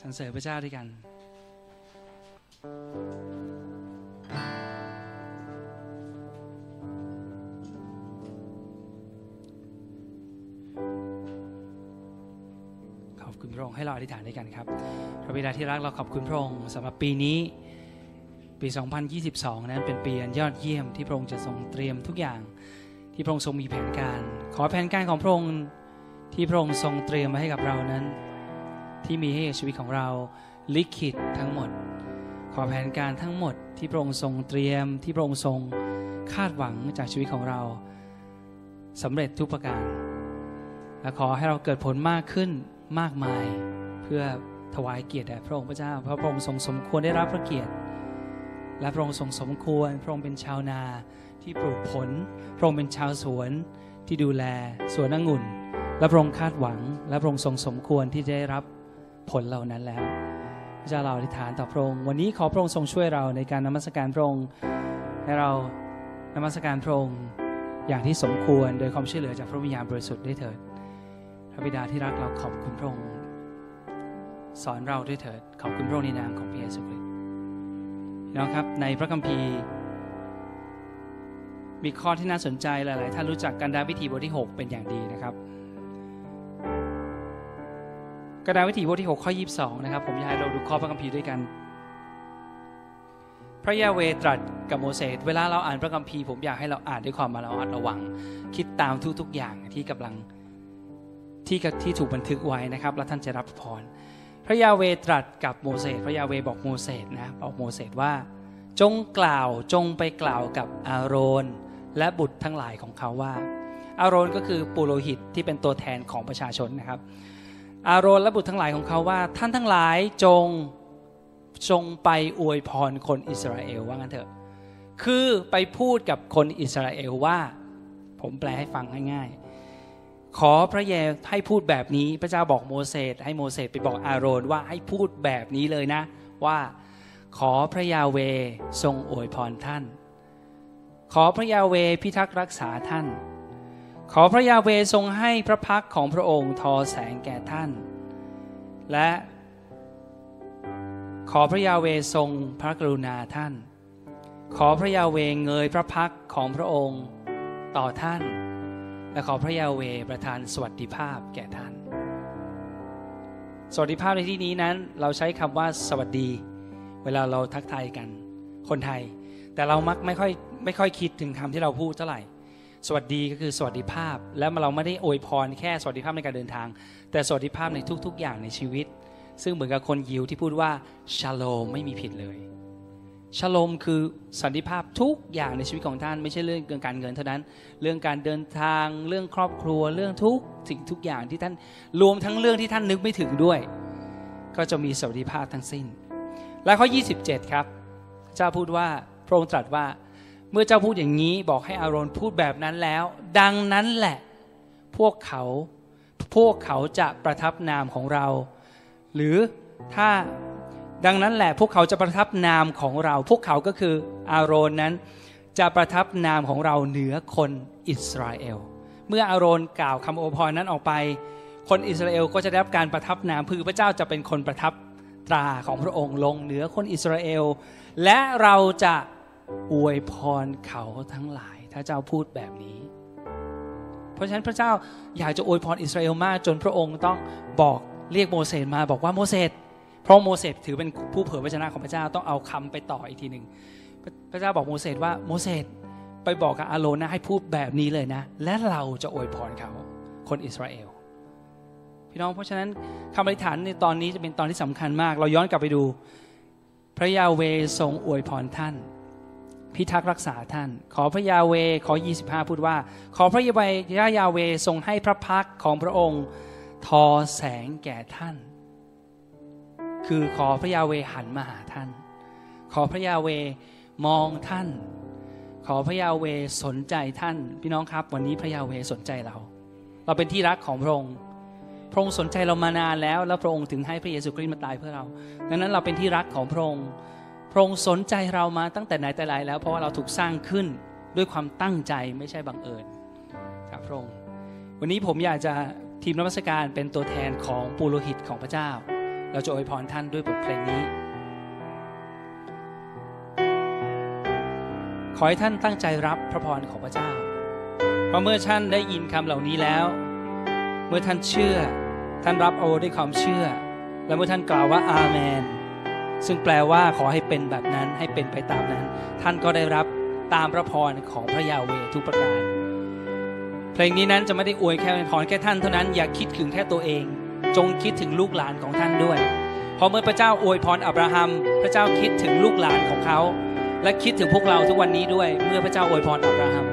สรรเสริญพระเจ้าด้วยกัน ขอบคุณพระองค์ให้เราอธิษฐานด้วยกันครับ พระบิดาที่รักเราขอบคุณพระองค์สำหรับปีนี้ปี 2022 นั้นเป็นปีอันยอดเยี่ยมที่พระองค์จะทรงเตรียมทุกอย่างที่พระองค์ทรงมีแผนการ ขอแผนการของพระองค์ที่พระองค์ทรงเตรียมไว้ให้กับเรานั้น ที่มีให้ชีวิตของเราลิขิตทั้งหมด ขอแผนการทั้งหมดที่พระองค์ทรงเตรียมที่พระองค์ทรงคาดหวังจากชีวิตของเราสำเร็จทุกประการ และขอให้เราเกิดผลมากขึ้นมากมาย เพื่อถวายเกียรติแด่พระองค์พระเจ้าเพราะพระองค์ทรงสมควรได้รับพระเกียรติ และพระองค์ทรงสมควร พระองค์เป็นชาวนาที่ปลูกผล พระองค์เป็นชาวสวนที่ดูแลสวนองุ่น และพระองค์คาดหวัง และพระองค์ทรงสมควรที่จะได้รับ ผลเหล่านั้นแล้วพระเจ้าเราอธิษฐานต่อพระองค์วันนี้ขอพระองค์ทรงช่วยเราในการนมัสการพระองค์ให้เรานมัสการพระองค์อย่างที่สมควรโดยความช่วยเหลือจากพระวิญญาณบริสุทธิ์ด้วยเถิด พระบิดาที่รักเราขอบคุณพระองค์สอนเราด้วยเถิด ขอบคุณพระองค์ในนามของพระเยซูคริสต์น้องครับในพระคัมภีร์ มีข้อที่น่าสนใจหลาย ๆ ท่านรู้จักกันดาวิธีบทที่ 6 เป็นอย่างดีนะครับ กันดาวิธีบทที่ 6 ข้อ 22 นะครับ ผมอยากให้เราดูข้อพระคัมภีร์ด้วยกัน พระยาเวตรัสกับโมเสสเวลาเราอ่านพระคัมภีร์ผมอยากให้เราอ่านด้วยความระมัดระวัง คิดตามทุกๆอย่างที่กำลังที่ที่ถูกบันทึกไว้นะครับ แล้วท่านจะรับพร พระยาเวตรัสกับโมเสสพระยาเวบอกโมเสสนะบอกโมเสสว่า จงกล่าวจงไปกล่าวกับอาโรนและบุตรทั้งหลายของเขาว่าอาโรนก็คือปุโรหิตที่เป็นตัวแทนของประชาชนนะครับ อาโรนและบุตรทั้งหลายของเขาว่า ท่านทั้งหลายจงจงไปอวยพรคนอิสราเอลว่างั้นเถอะ คือไปพูดกับคนอิสราเอลว่า ผมแปลให้ฟังง่ายๆ ขอพระเยซให้พูดแบบนี้พระเจ้าบอกโมเสสให้โมเสสไปบอกอาโรนว่าให้พูดแบบนี้เลยนะ ว่าขอพระยาเวทรงอวยพรท่าน ขอพระยาเวพิทักษ์รักษาท่าน ขอพระยาเวทรงให้พระพักของพระองค์ทอแสงแก่ท่าน และขอพระยาเวทรงพระกรุณาท่าน ขอพระยาเวเงยพระพักของพระองค์ต่อท่าน และขอพระยาเวประทานสวัสดิภาพแก่ท่าน สวัสดิภาพในที่นี้นั้น เราใช้คำว่าสวัสดี เวลาเราทักทายกัน คนไทย แต่เรามักไม่ค่อยไม่ค่อยคิดถึงคำที่เราพูดเท่าไหร่ สวัสดีก็คือสวัสดิภาพ และเราไม่ได้อวยพรแค่สวัสดิภาพในการเดินทาง แต่สวัสดิภาพในทุก ๆ อย่างในชีวิต ซึ่งเหมือนกับคนยิวที่พูดว่าชาโลมไม่มีผิดเลยชโลมคือสันติภาพทุกอย่างในชีวิตของท่านไม่ใช่เรื่องการเงินเท่านั้น เรื่องการเดินทาง เรื่องครอบครัวเรื่องทุกสิ่งทุกอย่างที่ท่านรวมทั้งเรื่องที่ท่านนึกไม่ถึงด้วย ก็จะมีสวัสดิภาพทั้งสิ้น และข้อ 27 ครับเจ้าพูดว่าพระองค์ตรัสว่า เมื่อเจ้าพูดอย่างนี้บอกให้อารอนพูดแบบนั้นแล้ว ดังนั้นแหละ พวกเขาพวกเขาจะประทับนามของเรา หรือถ้าดังนั้นแหละพวกเขาจะประทับนามของเรา พวกเขาก็คืออาโรนนั้น จะประทับนามของเราเหนือคนอิสราเอล เมื่ออาโรนกล่าวคำโอภรนั้นออกไป คนอิสราเอลก็จะได้รับการประทับนามคือพระเจ้าจะเป็นคนประทับตราของพระองค์ลงเหนือคนอิสราเอล และเราจะ อวยพรเขาทั้งหลาย ถ้าเจ้าพูดแบบนี้ เพราะฉะนั้นพระเจ้าอยากจะอวยพรอิสราเอลมากจนพระองค์ต้องบอกเรียกโมเสสมาบอกว่าโมเสสเพราะโมเสสถือเป็นผู้เผยพระชนะของพระเจ้าต้องเอาคำไปต่ออีกทีหนึ่งพระเจ้าบอกโมเสสว่าโมเสสไปบอกกับอาโรนนะให้พูดแบบนี้เลยนะ และเราจะอวยพรเขาคนอิสราเอลพี่น้องเพราะฉะนั้นคำอธิษฐานในตอนนี้จะเป็นตอนที่สำคัญมาก เราย้อนกลับไปดู พระยาเวทรงอวยพรท่าน พิทักษ์รักษาท่าน ขอพระยาเวขอ 25 พูดว่า ขอพระยาเวยายาเวทรงให้พระพักของพระองค์ ทอแสงแก่ท่าน คือขอพระยาเวหันมาหาท่าน ขอพระยาเวมองท่าน ขอพระยาเวสนใจท่าน พี่น้องครับ วันนี้พระยาเวสนใจเรา เราเป็นที่รักของพระองค์พระองค์สนใจเรามานานแล้ว แล้วพระองค์ถึงให้พระเยซูคริสต์มาตายเพื่อเรา ดังนั้นเราเป็นที่รักของพระองค์ พระองค์สนใจเรามาตั้งแต่ไหนแต่ไรแล้ว เพราะว่าเราถูกสร้างขึ้นด้วยความตั้งใจไม่ใช่บังเอิญครับพระองค์วันนี้ผมอยากจะทีมนมัสการเป็นตัวแทนของปุโรหิตของพระเจ้า เราจะอวยพรท่านด้วยบทเพลงนี้ ขอให้ท่านตั้งใจรับพระพรของพระเจ้า เพราะเมื่อท่านได้ยินคำเหล่านี้แล้ว เมื่อท่านเชื่อ ท่านรับเอาด้วยความเชื่อ และเมื่อท่านกล่าวว่าอาเมน ซึ่งแปลว่าขอให้เป็นแบบนั้นให้เป็นไปตามนั้น ท่านก็ได้รับตามพระพรของพระยาเวทุกประการ เพลงนี้นั้นจะไม่ได้อวยแค่พรแค่ท่านเท่านั้นอย่าคิดถึงแค่ตัวเอง จงคิดถึงลูกหลานของท่านด้วยเพราะเมื่อพระเจ้าอวยพรอับราฮัม พระเจ้าคิดถึงลูกหลานของเขา และคิดถึงพวกเราทุกวันนี้ด้วย เมื่อพระเจ้าอวยพรอับราฮัม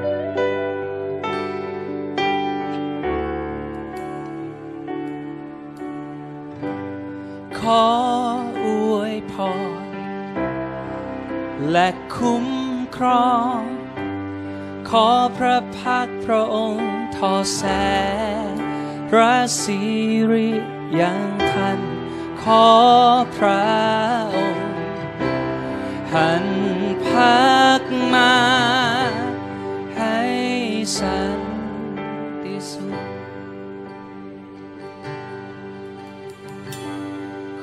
ขออ วยพรและคุ้มครอง ขอพระพักพระองค์ทอแสงราศีริยังท่านขอพระองค์หันพักมาให้สันติสุข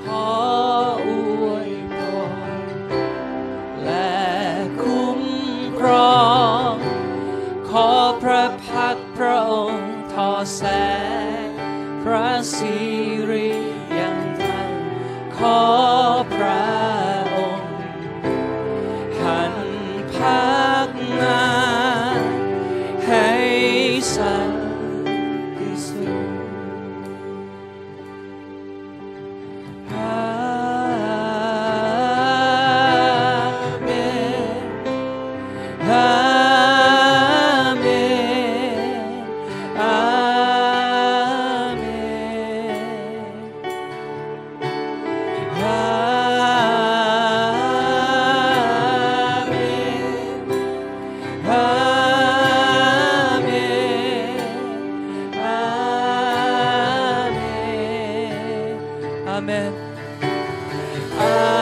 ขอ ourselves. Amém. Amém.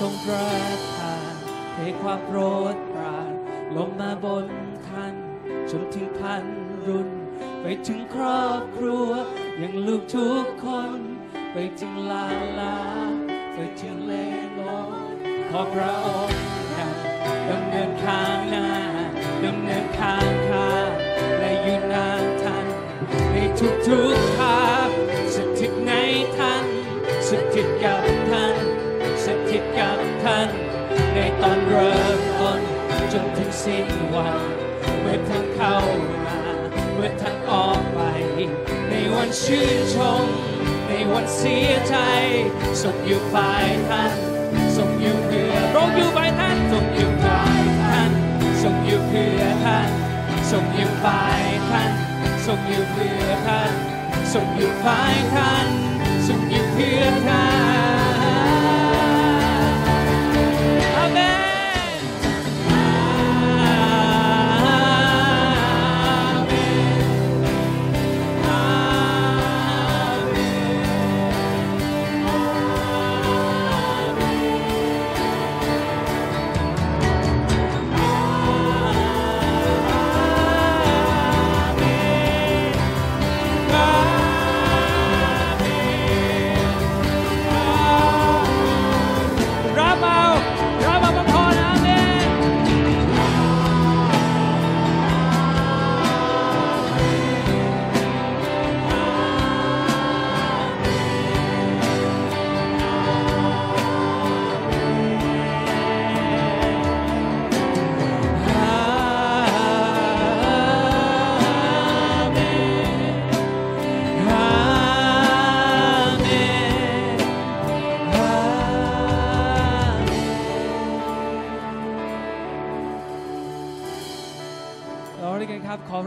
ทรงประทานเทความโปรดปรานลงมาบนท่าน จนถึงพันรุ่น ไปถึงครอบครัว ยังลูกทุกคน ไปถึงลาลา ไปถึงเลโลขอพระองค์นั้นดำเนินข้างหน้าดำเนินข้างข้าและอยู่นานท่านในทุกทุกๆทางสถิตในท่านสถิตกับ ท่านสถิตกับท่านในตอนเริ่มต้นจนถึงสิ้นวันเมื่อท่านเข้ามาเมื่อท่านออกไป ในวันชื่นชม ในวันเสียใจทรงอยู่ฝ่ายท่านทรงอยู่เพื่อรงอยู่ฝ่ายท่านทรงอยู่ฝ่ายท่านทรงอยู่เพื่อท่านทรงอยู่ฝ่ายท่านทรงอยู่เพื่อท่านทรงอยู่ฝ่ายท่านทรงอยู่เพื่อท่าน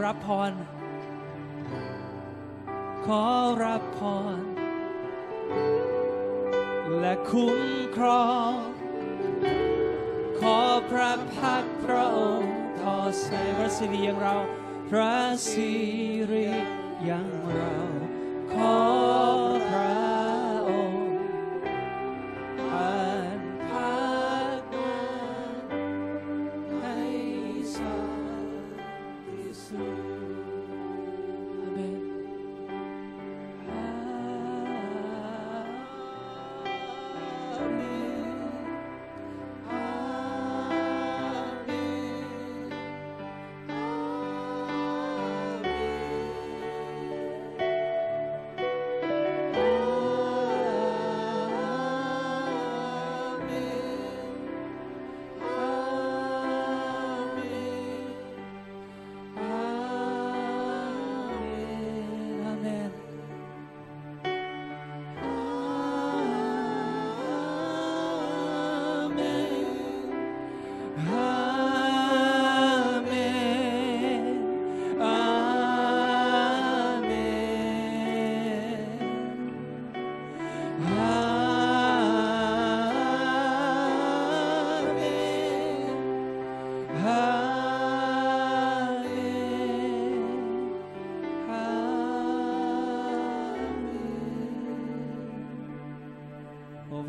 รับขอรับพร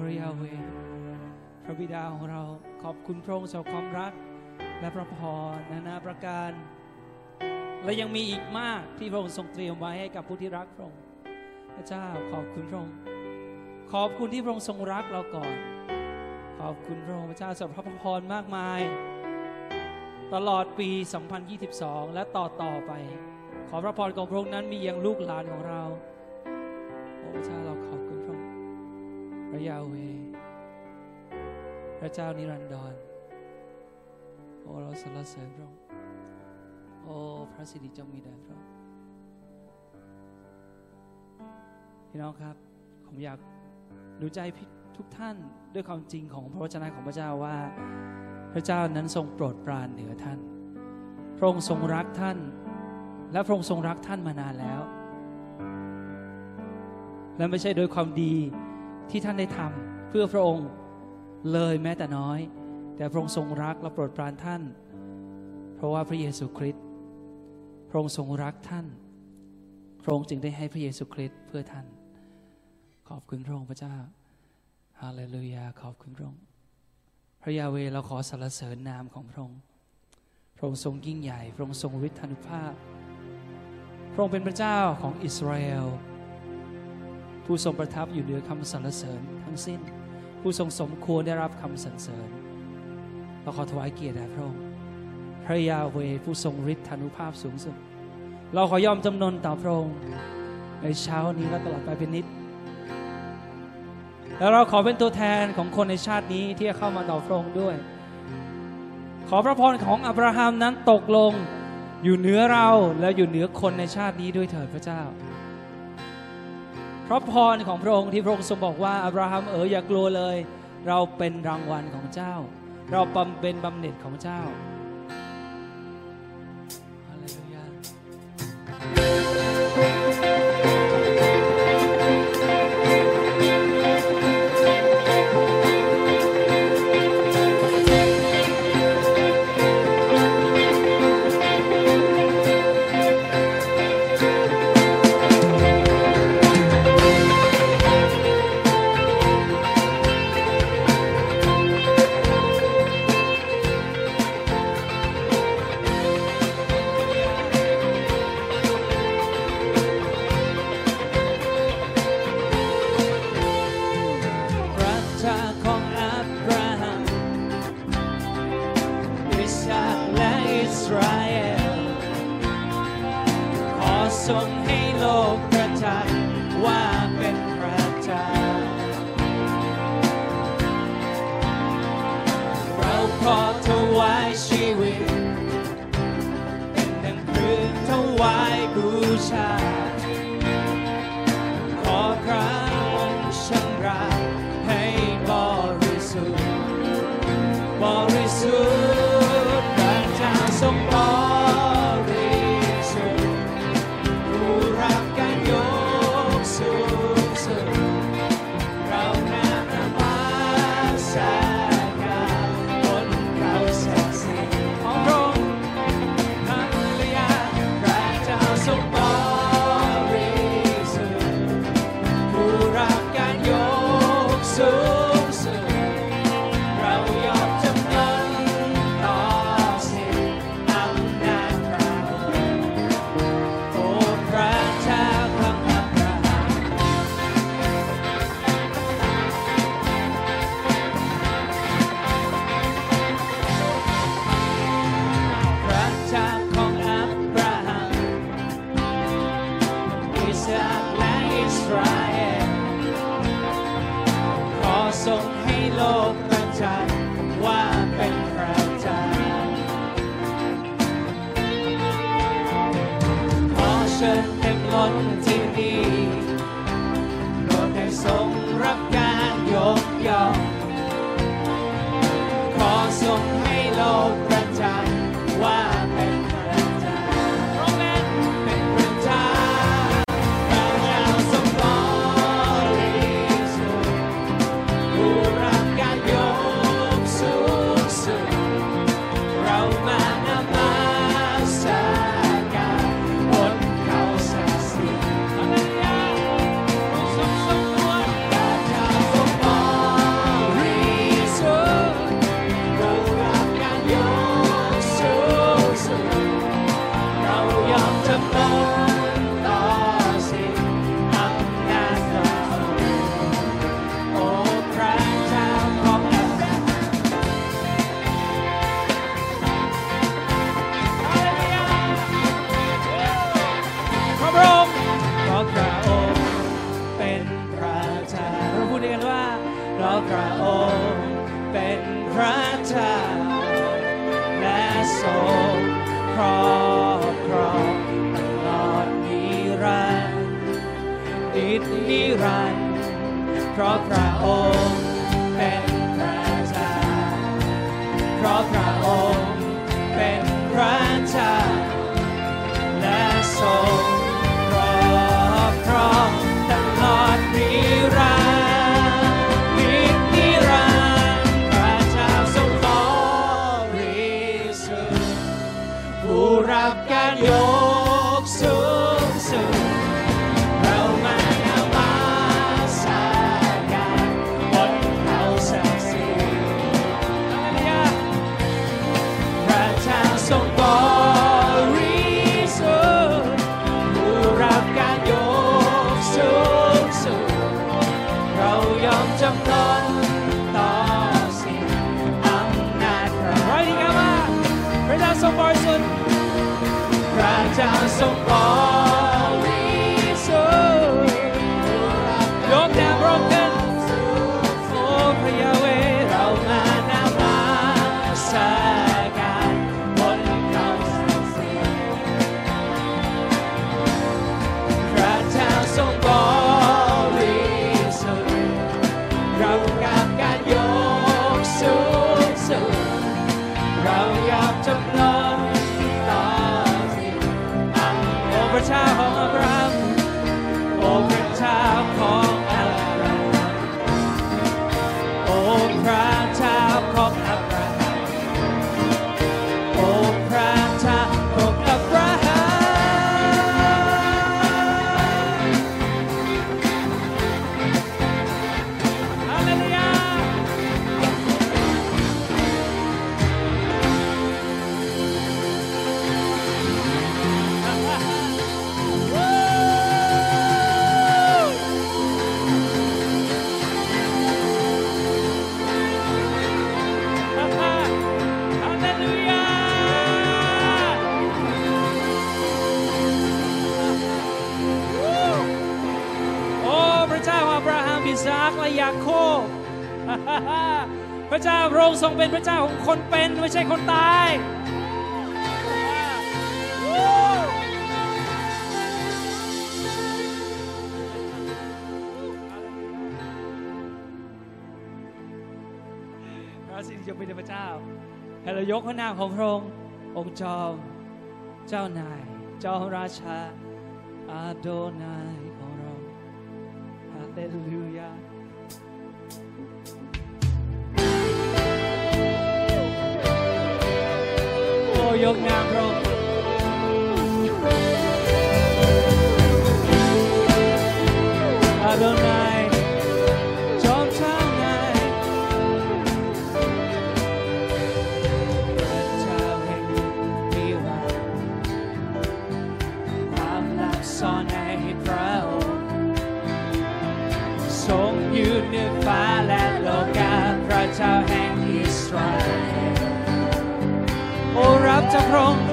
ระยาเวพระบิดาของเราขอบคุณพระองค์สำหรับความรัก และพระพรนานาประการ และยังมีอีกมากที่พระองค์ทรงเตรียมไว้ให้กับผู้ที่รักพระองค์พระเจ้าขอบคุณพระองค์ขอบคุณที่พระองค์ทรงรักเราก่อน ขอบคุณพระองค์พระเจ้าสำหรับพระพรมากมาย ตลอดปี 2022 และต่อต่อไป ขอพระพรของพระองค์นั้นมียังลูกหลานของเราโอ้พระเจ้าเราขอบคุณพระองค์พระยาเว พระเจ้านิรันดรโอ้เราสรรเสริญพระองค์โอ้พระสิริจงมีแด่พระองค์พี่น้องครับ ผมอยากดูใจทุกท่านด้วยความจริงของพระวจนะของพระเจ้าว่า พระเจ้านั้นทรงโปรดปรานเหนือท่าน พระองค์ทรงรักท่าน และพระองค์ทรงรักท่านมานานแล้ว และไม่ใช่โดยความดีที่ท่านได้ทำเพื่อพระองค์เลยแม้แต่น้อย แต่พระองค์ทรงรักและโปรดปรานท่าน เพราะว่าพระเยซูคริสต์พระองค์ทรงรักท่าน พระองค์จึงได้ให้พระเยซูคริสต์เพื่อท่าน ขอบคุณพระองค์พระเจ้าฮาเลลูยาขอบคุณพระองค์ พระยาเวเราขอสรรเสริญนามของพระองค์ พระองค์ทรงยิ่งใหญ่ พระองค์ทรงฤทธานุภาพ พระองค์เป็นพระเจ้าของอิสราเอล ผู้ทรงประทับอยู่เหนือคำสรรเสริญทั้งสิ้น ผู้ทรงสมควรได้รับคำสรรเสริญ เราขอถวายเกียรติแด่พระองค์ พระยาเวผู้ทรงฤทธานุภาพสูงสุด เราขอยอมจำนนต่อพระองค์ในเช้านี้และตลอดไปเป็นนิด แล้วเราขอเป็นตัวแทนของคนในชาตินี้ที่จะเข้ามาต่อพระองค์ด้วย ขอพระพรของอับราฮัมนั้นตกลงอยู่เหนือเราและอยู่เหนือคนในชาตินี้ด้วยเถิดพระเจ้า พระพรของพระองค์ที่พระองค์ทรงบอกว่าอับราฮัมเอ๋ยอย่ากลัวเลย เราเป็นรางวัลของเจ้า เราบำเป็นบำเหน็จของเจ้าฮ เราอยากจำลองตาสิอันโอพระเจ้า พระเจ้าพระองค์ทรงเป็นพระเจ้าของคนเป็นไม่ใช่คนตายพระสิริยเป็นพระเจ้าให้เรายกพระนามของพระองค์องค์จอมเจ้านายเจ้าราชาอาโดนายของเราฮาเลลูยา ยกนามพระองค์อาโดนายจอมช่างนายเป็นเจ้าแห่งนิรัความลับซ่อนในพระองค์ทรงยืนเหนือฟ้าและโลกาพระเจ้าแห่งอิสราเอล จากพระองค์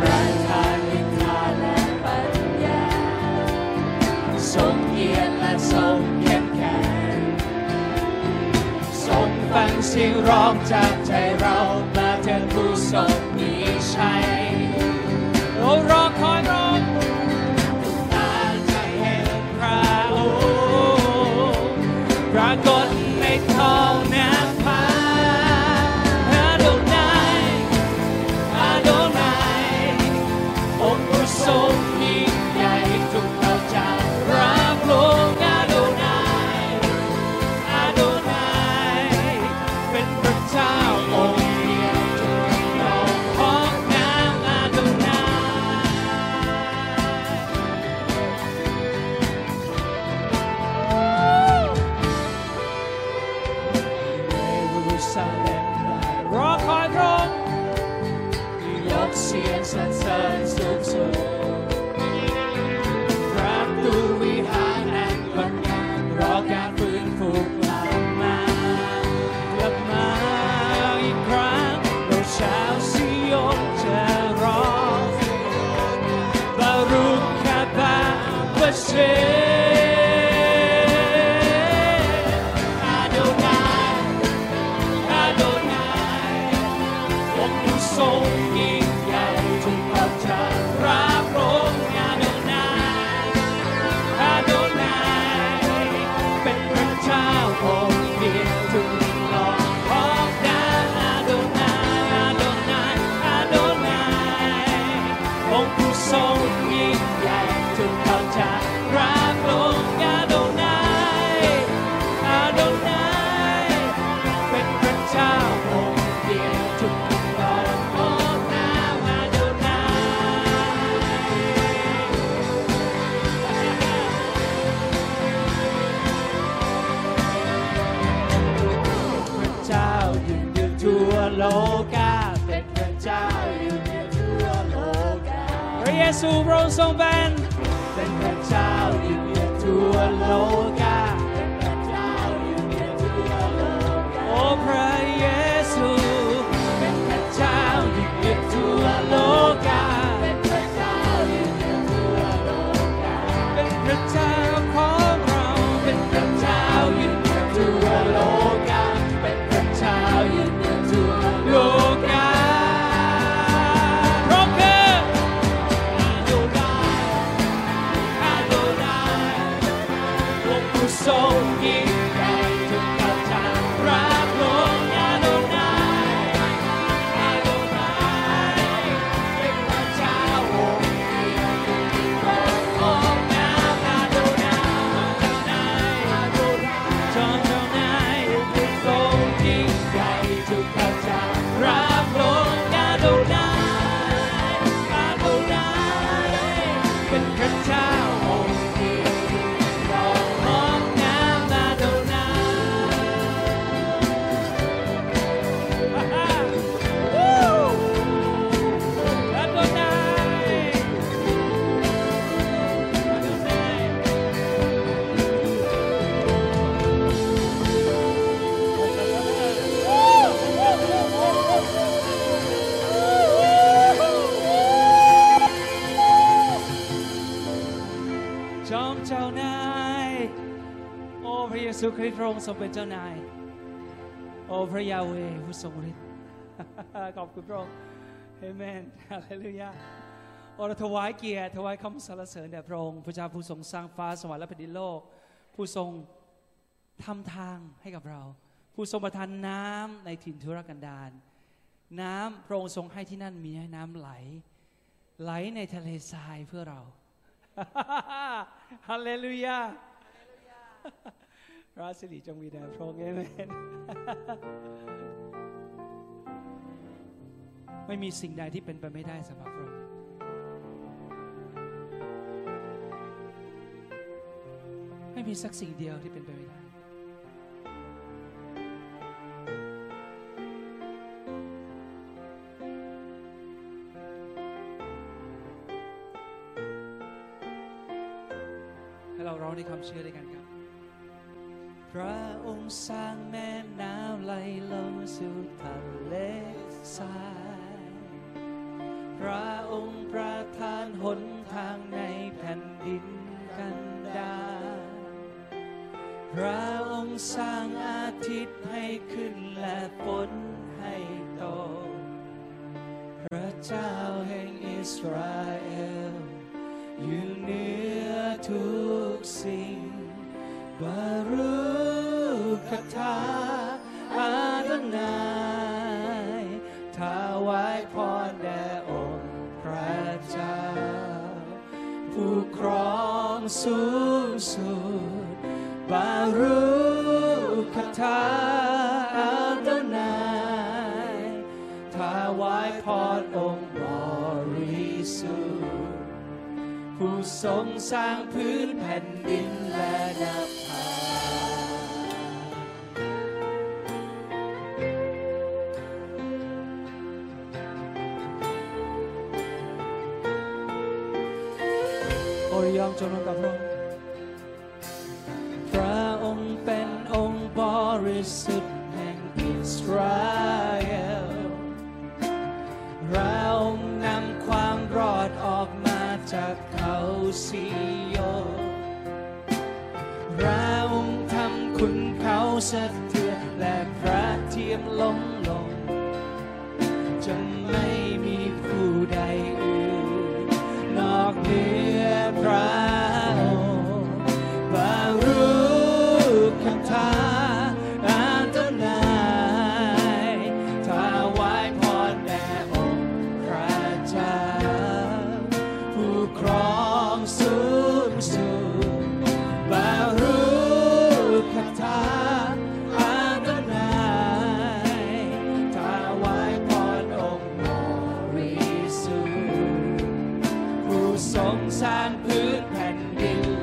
ประทานวิชาและปัญญาทรงเกียรติและทรงเข้มแข็งทรงฟังเสียงร้องจากใจเรามาเถิดผู้ทรงมีชัย Russell Bronson Band. ยซูคริสต์พระองค์ทรงเป็นเจ้านาย โอ้พระยาเวห์ผู้ทรงฤทธิ์ขอบคุณพระองค์เอเมนฮาเลลูยาโอ้เราถวายเกียรติถวายคำสรรเสริญแด่พระองค์พระเจ้าผู้ทรงสร้างฟ้าสวรรค์และแผ่นดินโลก ผู้ทรงทำทางให้กับเรา ผู้ทรงประทานน้ำในถิ่นทุรกันดารน้ำพระองค์ทรงให้ที่นั่นมีให้น้ำไหล ไหลในทะเลทรายเพื่อเราฮาเลลูยา ราชสิริจงมีแด่พระองค์เอเมนไม่มีสิ่งใดที่เป็นไปไม่ได้สำหรับพระองค์ไม่มีสักสิ่งเดียวที่เป็นไปไม่ได้ให้เราร้องในความเชื่อด้วยกันครับ พระองค์สร้างแม่น้ำไหลลงสู่ทะเลทราย พระองค์ประทานหนทางในแผ่นดินกันดารพระองค์สร้างอาทิตย์ให้ขึ้นและฝนให้ตก พระเจ้าแห่งอิสราเอลอยู่เหนือทุกสิ่งบารุ คทาอาดนายถวายพรแด่องค์พระเจ้า ผู้ครองสูงสุดบารุคทาอาดนายถวายพรองค์บริสุทธิ์ผู้ทรงสร้างพื้นแผ่นดินและนภ ผู้ทรงสร้างพื้นแผ่นดิน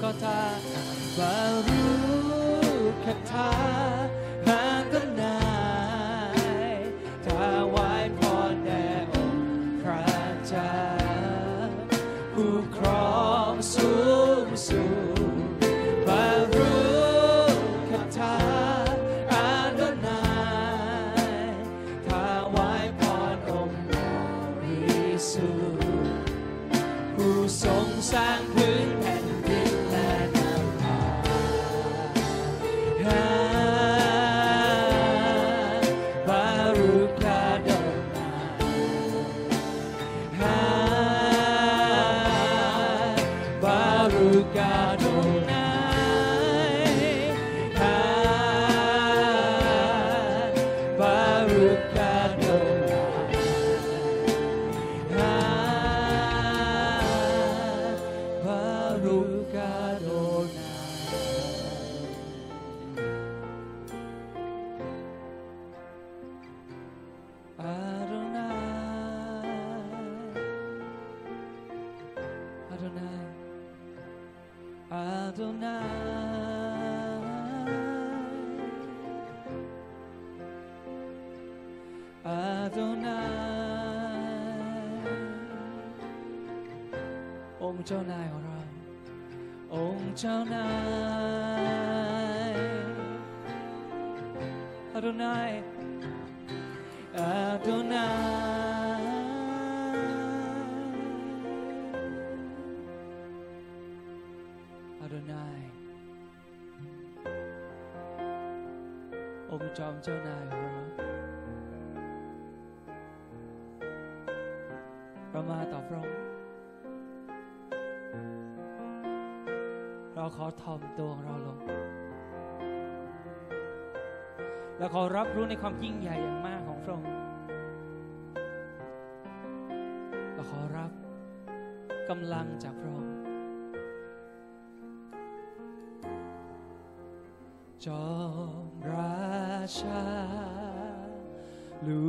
ผ่นบ เจ้านายของเรา องค์เจ้านายอาดนายอาดนายอาดนายองค์จอมเจ้านายของเราประมาต่อพระองค์ ราขอถ่อมตัวของเราลง และขอรับรู้ในความยิ่งใหญ่อย่างมากของพระองค์และขอรับกำลังจากพระองค์จอมราชาลู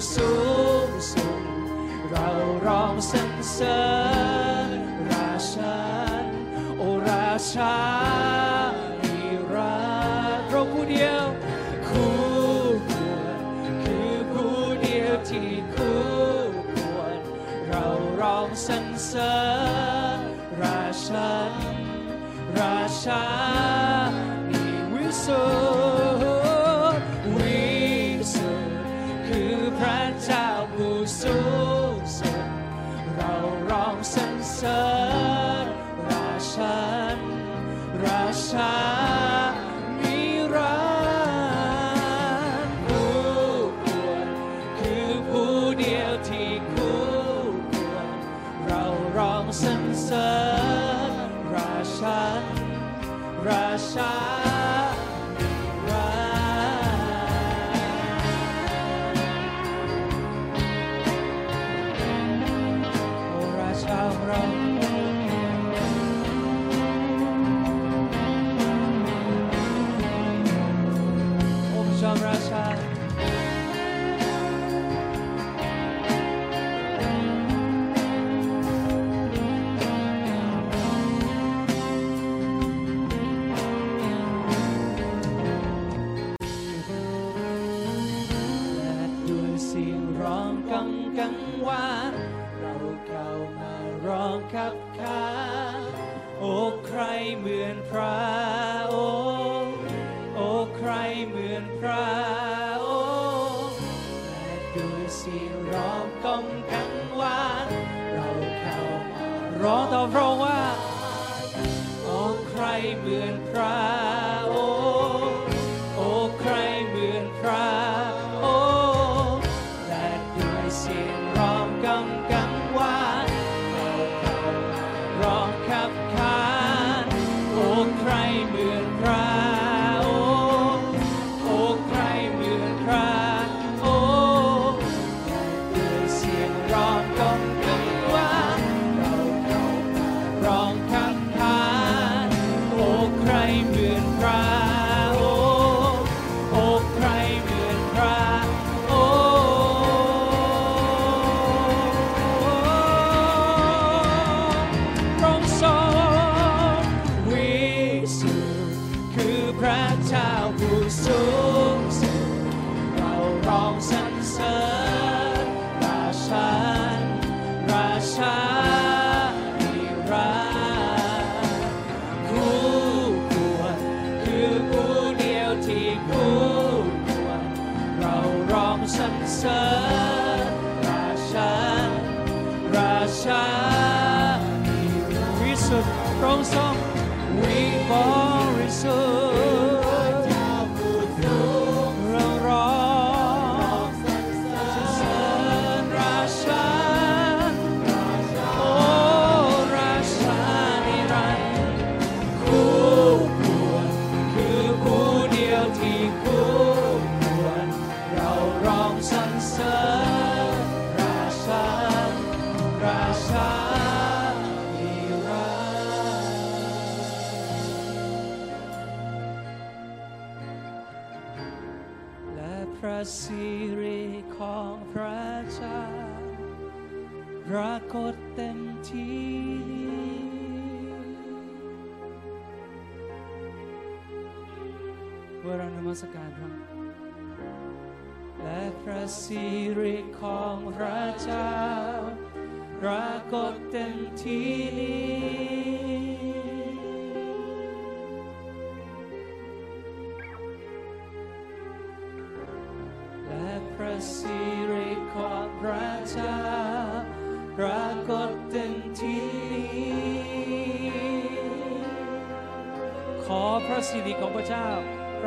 so sun.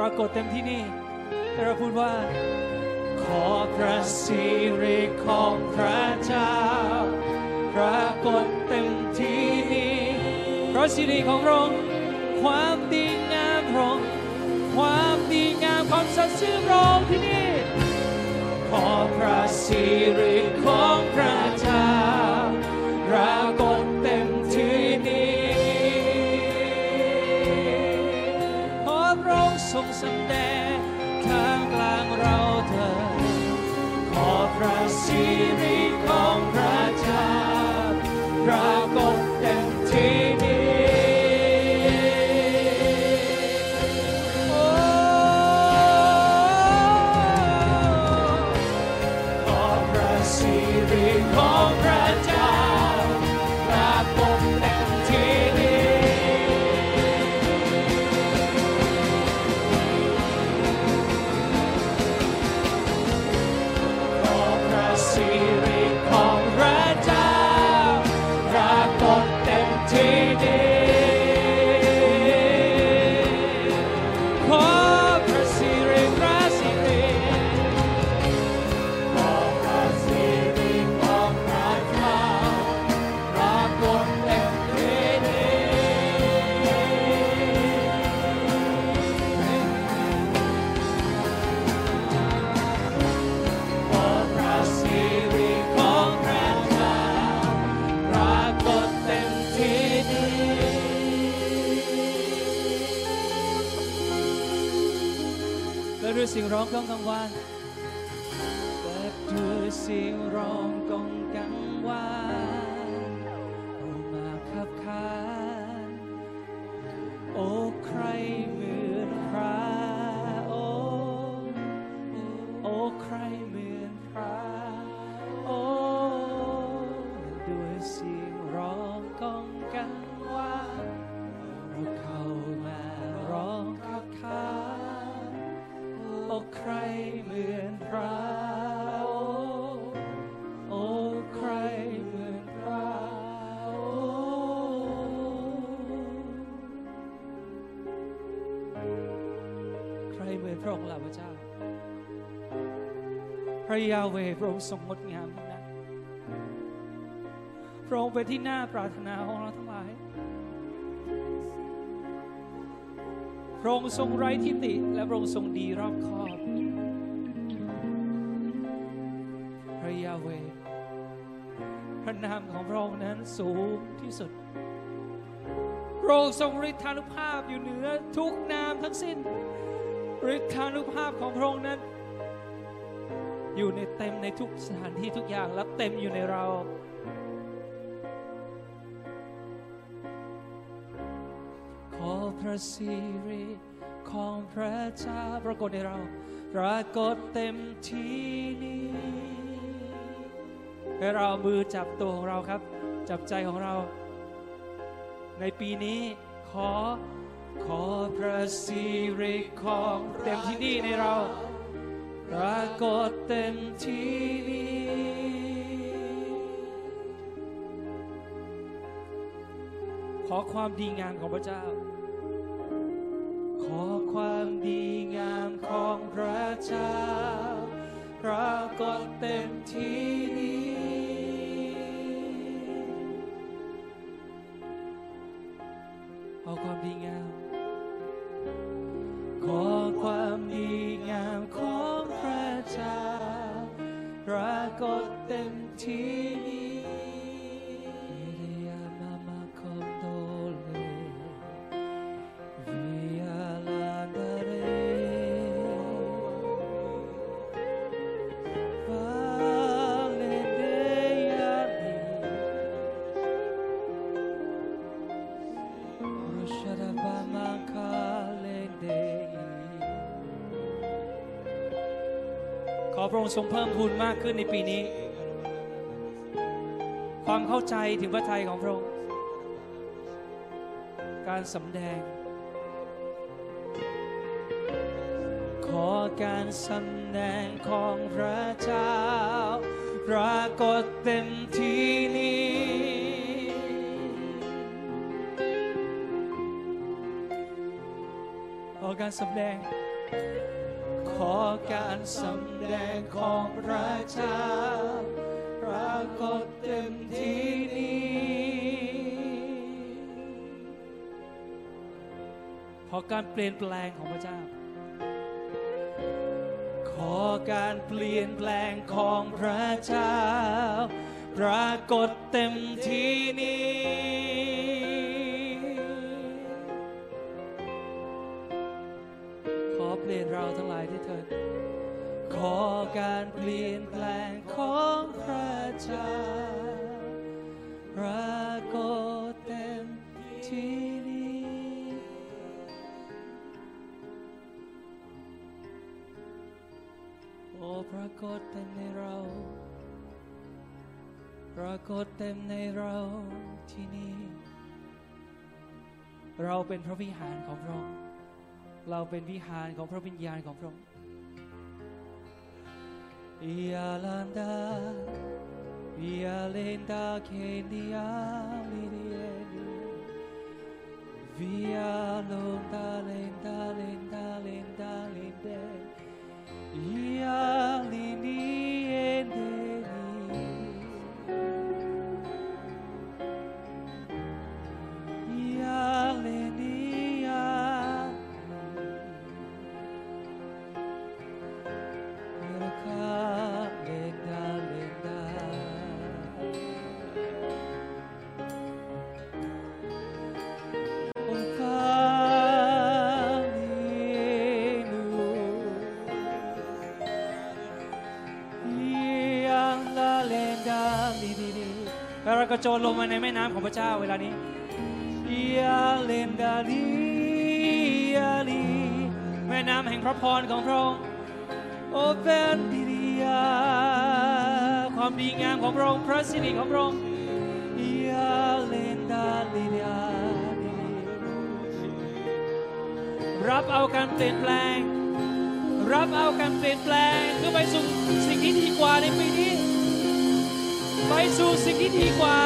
ปรากฏเต็มที่นี่แต่เราพูดว่า ขอพระสิริของพระเจ้าปรากฏเต็มที่นี้พระสิริของพระองค์ความดีงามพระองค์ความดีงามความสัตย์ซื่อพระองค์ที่นี่ขอพระสิ ริของพระเจ้าพระกฏ ด้วยเสี ระยาเวพระองค์ทรงงดงามนั้นพระองค์เป็นที่น่าปรารถนาของเราทั้งหลายพระองค์ทรงไร้ทิฏฐิและพระองค์ทรงดีรอบคอบ พระยาเว พระนามของพระองค์นั้นสูงที่สุด พระองค์ทรงฤทธานุภาพอยู่เหนือทุกนามทั้งสิ้น ฤทธานุภาพของพระองค์นั้น อยู่ในเต็มในทุกสถานที่ทุกอย่างและเต็มอยู่ในเรา ขอพระสิริของพระเจ้าปรากฏในเราปรากฏเต็มที่นี้ให้เราเอามือจับตัวของเราครับ จับใจของเรา ในปีนี้ขอขอพระสิริของเต็มที่นี่ในเรา ปรากฏเต็มที่นี้ขอความดีงามของพระเจ้า ขอความดีงามของพระเจ้า ปรากฏเต็มที่นี้ ค์ทรงเพิ่มพูนมากขึ้นในปีนี้ ความเข้าใจถึงพระทัยของพระองค์ การสำแดง ขอการสำแดงของพระเจ้าปรากฏเต็มที่นี้ขอการสำแดง ขอการสำแดงของพระเจ้าปรากฏเต็มที่นี้ขอการเปลี่ยนแปลงของพระเจ้า ขอการเปลี่ยนแปลงของพระเจ้า ปรากฏเต็มที่นี้ ปลี่ยนเราทั้งหลายด้วยเถิดขอการเปลี่ยนแปลงของพระเจ้าปรากฏเต็มที่นี้โอ้ปรากฏเต็มในเราปรากฏเต็มในเราที่นี่เราเป็นพระวิหารของพระองค์ เราเป็นวิหารของพระวิญญาณของพระองค์ยาลันดายาเลนดาเคนียาลิเดียนีวิยาลนดาเระโจนลงมาในแม่น้ำของพระเจ้าเวลานี้ยาเลนดาลียาลีแม่น้ำแห่งพระพรของพระองค์โอเปนดิริยาความดีงามของพระองค์พระสิริของพระองค์ยาเลนดาลียารับเอาการเปลี่ยนแปลง รับเอาการเปลี่ยนแปลงเพื่อไปสู่สิ่งที่ดีกว่าในปีนี้ ไปสู่สิ่งที่ดีกว่า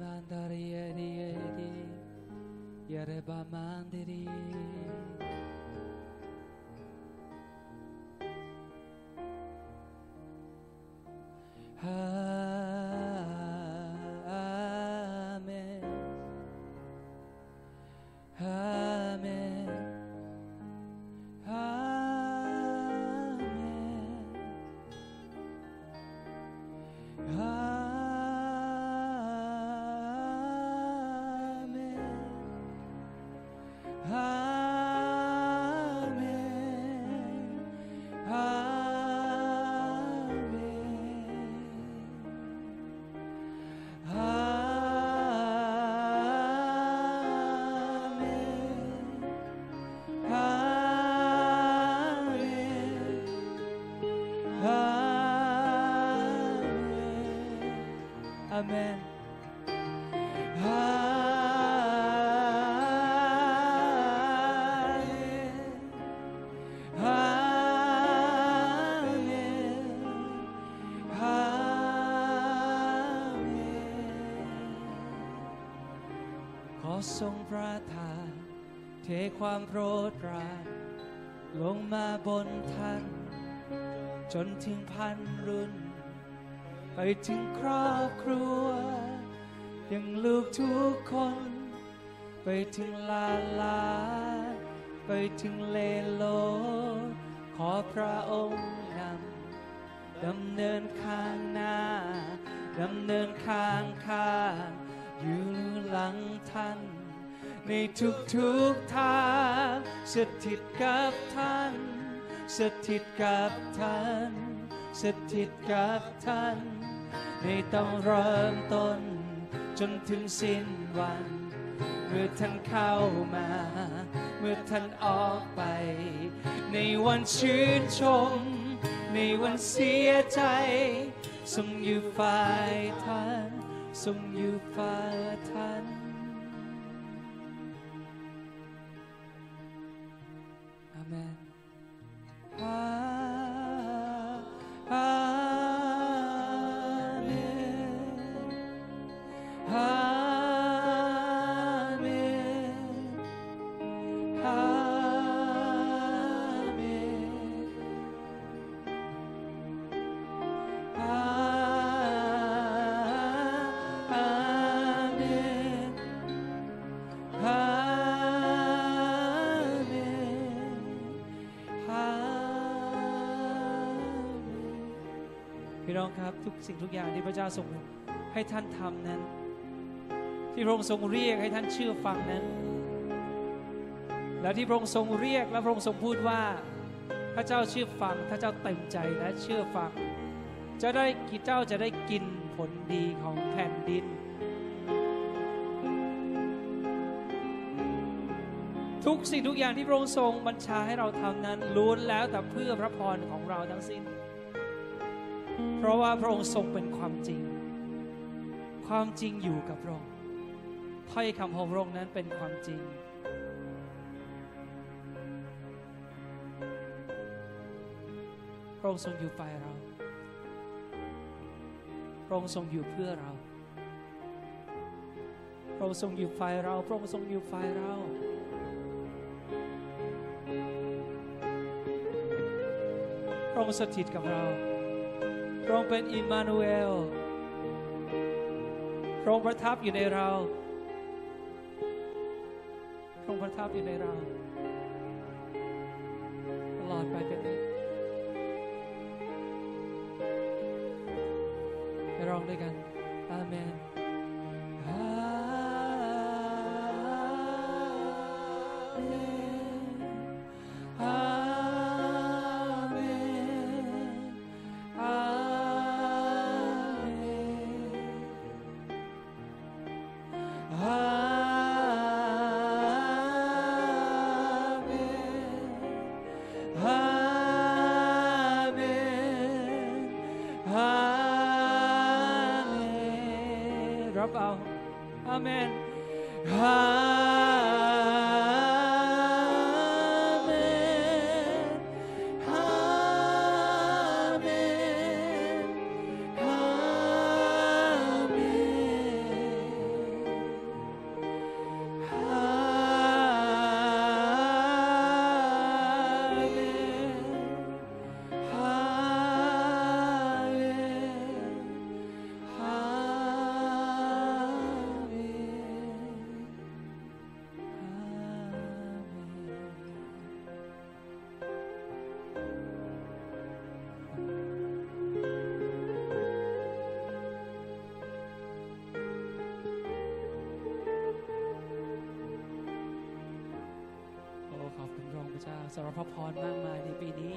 มาคามัน Amen. Amen. Amen. Amen. ขอทรงประทานเทความโปรดปรานลงมาบนท่าน จนถึงพันรุ่น ไปถึงครอบครัว ยังลูกทุกคน ไปถึงลานลา ไปถึงเลโลดขอพระองค์นำดำเนินข้างหน้า ดำเนินข้างข้างอยู่หลังท่าน ในทุกทุกๆทางสถิตกับท่าน สถิตกับท่านสถิตกับท่าน ไม่ต้องเริ่มต้น จนถึงสิ้นวัน เมื่อท่านเข้ามา เมื่อท่านออกไป ในวันชื่นชม ในวันเสียใจทรงอยู่ฝ่ายท่านทรงอยู่ฝ่ายท่านอาเมน น้องครับ ทุกสิ่งทุกอย่างที่พระเจ้าทรงให้ท่านทำนั้น ที่พระองค์ทรงเรียกให้ท่านเชื่อฟังนั้น แล้วที่พระองค์ทรงเรียกและพระองค์ทรงพูดว่าถ้าเจ้าเชื่อฟังถ้าเจ้าเต็มใจและเชื่อฟัง จะได้กินเจ้าจะได้กินผลดีของแผ่นดิน ทุกสิ่งทุกอย่างที่พระองค์ทรงบัญชาให้เราทำนั้นล้วนแล้วแต่เพื่อพระพรของเราทั้งสิ้น เพราะว่าพระองค์ทรงเป็นความจริง ความจริงอยู่กับพระองค์ถ้อยคำของพระองค์นั้นเป็นความจริง พระองค์ทรงอยู่ฝ่ายเรา พระองค์ทรงอยู่เพื่อเรา พระองค์ทรงอยู่ฝ่ายเรา พระองค์ทรงอยู่ฝ่ายเราพระองค์สถิตกับเรา ระองค์เป็นอิมมานูเอลพระองค์ประทับอยู่ในเราพระองค์ประทับอยู่ในเราตลอดไปเป็นนิจไปร้องด้วยกันอาเมนำหรับพระพรมากมายในปีนี้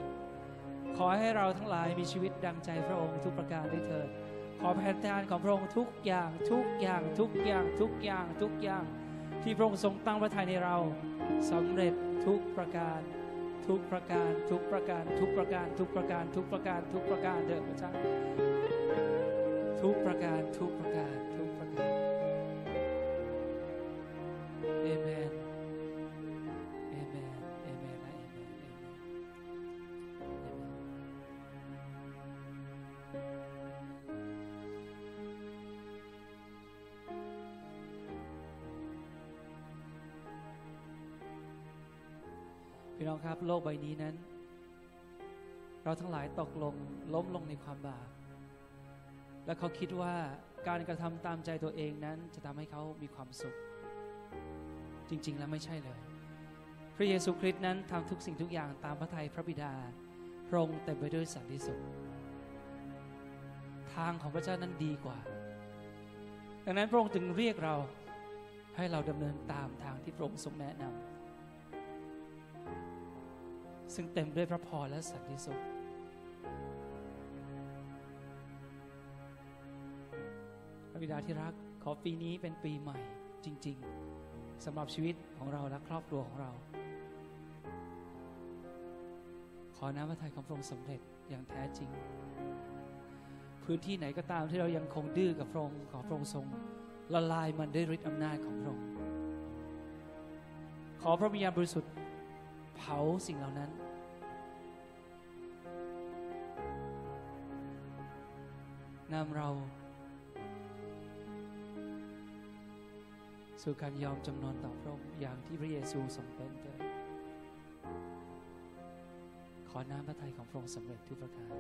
ขอให้เราทั้งหลายมีชีวิตดังใจพระองค์ทุกประการด้วยเถิด ขอแผนการของพระองค์ทุกอย่างทุกอย่างทุกอย่างทุกอย่างทุกอย่าง ที่พระองค์ทรงตั้งพระทัยในเราสำเร็จทุกประการ ทุกประการ ทุกประการ ทุกประการ ทุกประการ ทุกประการ ทุกประการเถิดพระเจ้าทุกประการทุกประการทุกประการ ครับ โลกใบนี้นั้น เราทั้งหลายตกลงล้มลงในความบาป และเขาคิดว่าการกระทำตามใจตัวเองนั้นจะทำให้เขามีความสุข จริง ๆ แล้วไม่ใช่เลย พระเยซูคริสต์นั้นทำทุกสิ่งทุกอย่างตามพระทัยพระบิดาพระองค์เต็มไปด้วยสันติสุข ทางของพระเจ้านั้นดีกว่า ดังนั้นพระองค์จึงเรียกเราให้เราดำเนินตามทางที่พระองค์ทรงแนะนำ ซึ่งเต็มด้วยพระพรและสันติสุขพระบิดาที่รักขอปีนี้เป็นปีใหม่จริง ๆสำหรับชีวิตของเราและครอบครัวของเรา ขอน้ำพระทัยของพระองค์สำเร็จอย่างแท้จริง พื้นที่ไหนก็ตามที่เรายังคงดื้อกับพระองค์ขอพระองค์ทรงละลายมันด้วยฤทธิ์อำนาจของพระองค์ขอพระวิญญาณบริสุทธิ์าสิ่งเหล่านั้น นำเรา สู่การยอมจำนนต่อพระองค์อย่างที่พระเยซูทรงเป็นเถิดขอน้ำพระทัยของพระองค์สำเร็จทุกประการ